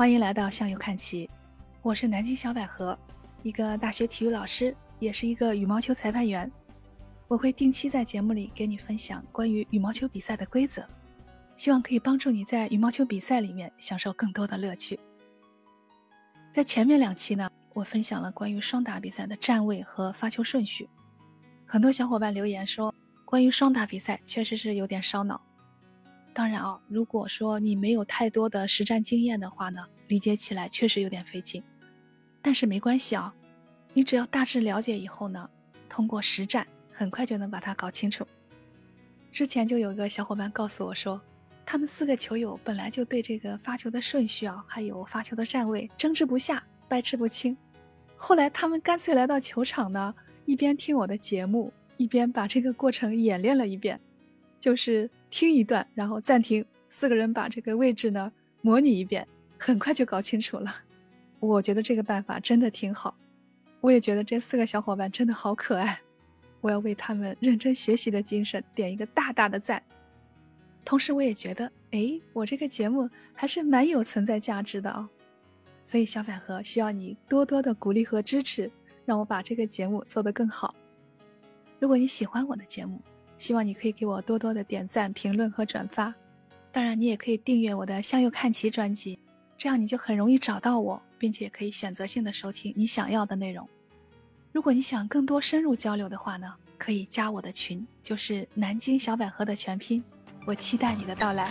欢迎来到向右看齐，我是南京小百合，一个大学体育老师，也是一个羽毛球裁判员。我会定期在节目里给你分享关于羽毛球比赛的规则，希望可以帮助你在羽毛球比赛里面享受更多的乐趣。在前面两期呢，我分享了关于双打比赛的站位和发球顺序，很多小伙伴留言说，关于双打比赛确实是有点烧脑。当然啊，如果说你没有太多的实战经验的话呢，理解起来确实有点费劲。但是没关系啊，你只要大致了解以后呢，通过实战很快就能把它搞清楚。之前就有一个小伙伴告诉我说，他们四个球友本来就对这个发球的顺序啊，还有发球的站位争执不下，掰扯不清。后来他们干脆来到球场呢，一边听我的节目，一边把这个过程演练了一遍，就是。听一段，然后暂停，四个人把这个位置呢模拟一遍，很快就搞清楚了。我觉得这个办法真的挺好，我也觉得这四个小伙伴真的好可爱，我要为他们认真学习的精神点一个大大的赞。同时，我也觉得，哎，我这个节目还是蛮有存在价值的哦。所以，小百合需要你多多的鼓励和支持，让我把这个节目做得更好。如果你喜欢我的节目，希望你可以给我多多的点赞、评论和转发，当然你也可以订阅我的《向右看齐》专辑，这样你就很容易找到我，并且可以选择性的收听你想要的内容。如果你想更多深入交流的话呢，可以加我的群，就是南京小百合的全拼，我期待你的到来。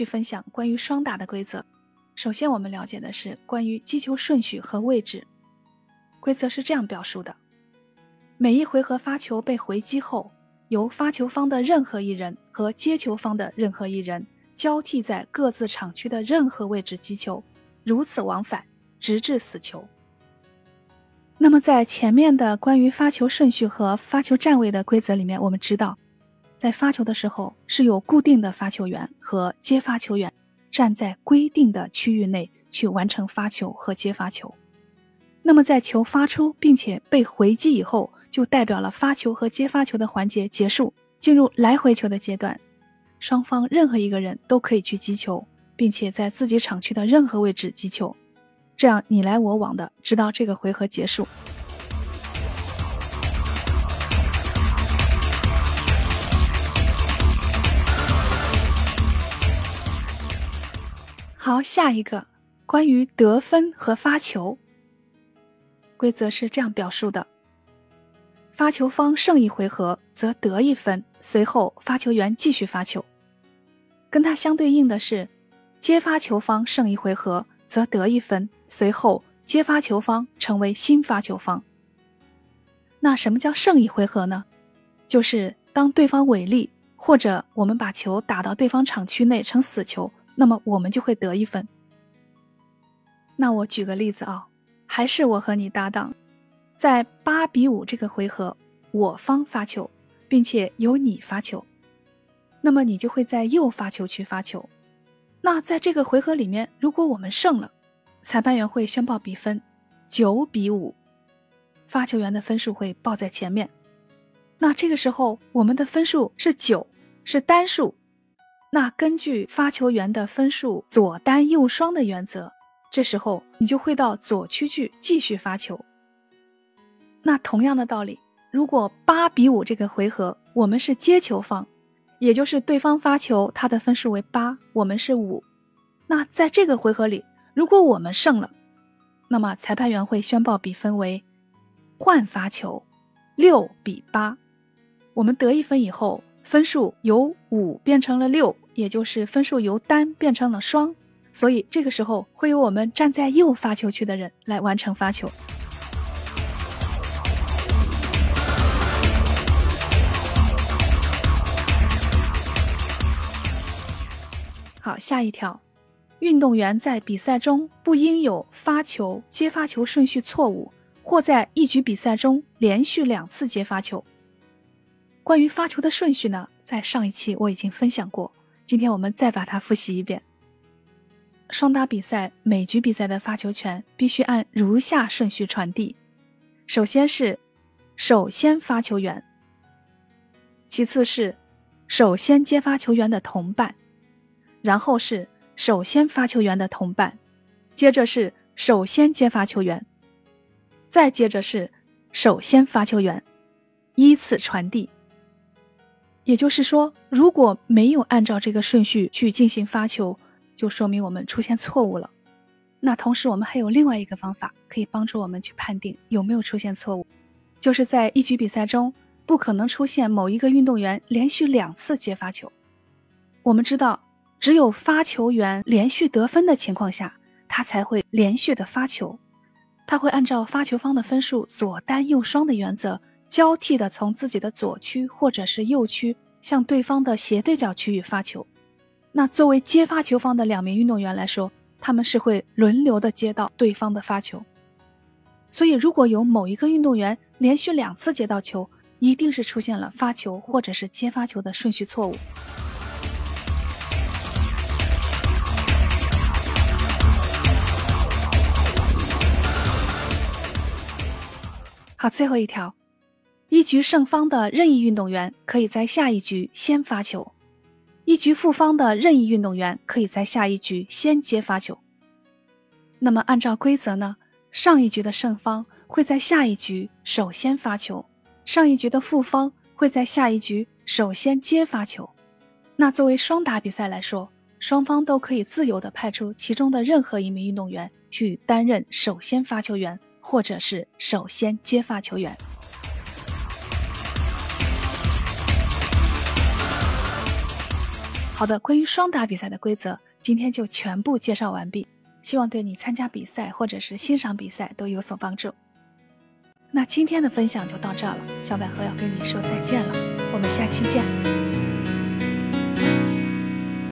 续分享关于双打的规则。首先，我们了解的是关于击球顺序和位置。规则是这样表述的：每一回合发球被回击后，由发球方的任何一人和接球方的任何一人交替在各自场区的任何位置击球，如此往返，直至死球。那么，在前面的关于发球顺序和发球站位的规则里面，我们知道。在发球的时候，是有固定的发球员和接发球员站在规定的区域内去完成发球和接发球。那么，在球发出并且被回击以后，就代表了发球和接发球的环节结束，进入来回球的阶段。双方任何一个人都可以去击球，并且在自己场区的任何位置击球，这样你来我往的，直到这个回合结束。好，下一个关于得分和发球规则是这样表述的：发球方胜一回合则得一分，随后发球员继续发球。跟它相对应的是，接发球方胜一回合则得一分，随后接发球方成为新发球方。那什么叫胜一回合呢？就是当对方违例，或者我们把球打到对方场区内成死球。那么我们就会得一分。那我举个例子啊，还是我和你搭档，在八比五这个回合，我方发球，并且由你发球，那么你就会在右发球区发球。那在这个回合里面，如果我们胜了，裁判员会宣报比分九比五，发球员的分数会报在前面。那这个时候我们的分数是九，是单数。那根据发球员的分数左单右双的原则，这时候你就会到左区去继续发球。那同样的道理，如果八比五这个回合我们是接球方，也就是对方发球他的分数为八，我们是五，那在这个回合里，如果我们胜了，那么裁判员会宣报比分为换发球六比八，我们得一分以后。分数由五变成了六，也就是分数由单变成了双，所以这个时候会由我们站在右发球区的人来完成发球。好，下一条，运动员在比赛中不应有发球、接发球顺序错误，或在一局比赛中连续两次接发球。关于发球的顺序呢，在上一期我已经分享过，今天我们再把它复习一遍。双打比赛每局比赛的发球权必须按如下顺序传递：首先是首先发球员，其次是首先接发球员的同伴，然后是首先发球员的同伴，接着是首先接发球员，再接着是首先发球员，依次传递。也就是说，如果没有按照这个顺序去进行发球，就说明我们出现错误了。那同时，我们还有另外一个方法可以帮助我们去判定有没有出现错误，就是在一局比赛中不可能出现某一个运动员连续两次接发球。我们知道，只有发球员连续得分的情况下，他才会连续的发球，他会按照发球方的分数左单右双的原则。交替的从自己的左区或者是右区向对方的斜对角区域发球。那作为接发球方的两名运动员来说，他们是会轮流的接到对方的发球。所以，如果有某一个运动员连续两次接到球，一定是出现了发球或者是接发球的顺序错误。好，最后一条。一局胜方的任意运动员可以在下一局先发球，一局负方的任意运动员可以在下一局先接发球。那么按照规则呢？上一局的胜方会在下一局首先发球，上一局的负方会在下一局首先接发球。那作为双打比赛来说，双方都可以自由的派出其中的任何一名运动员去担任首先发球员，或者是首先接发球员。好的，关于双打比赛的规则，今天就全部介绍完毕。希望对你参加比赛或者是欣赏比赛都有所帮助。那今天的分享就到这了，小百合要跟你说再见了，我们下期见。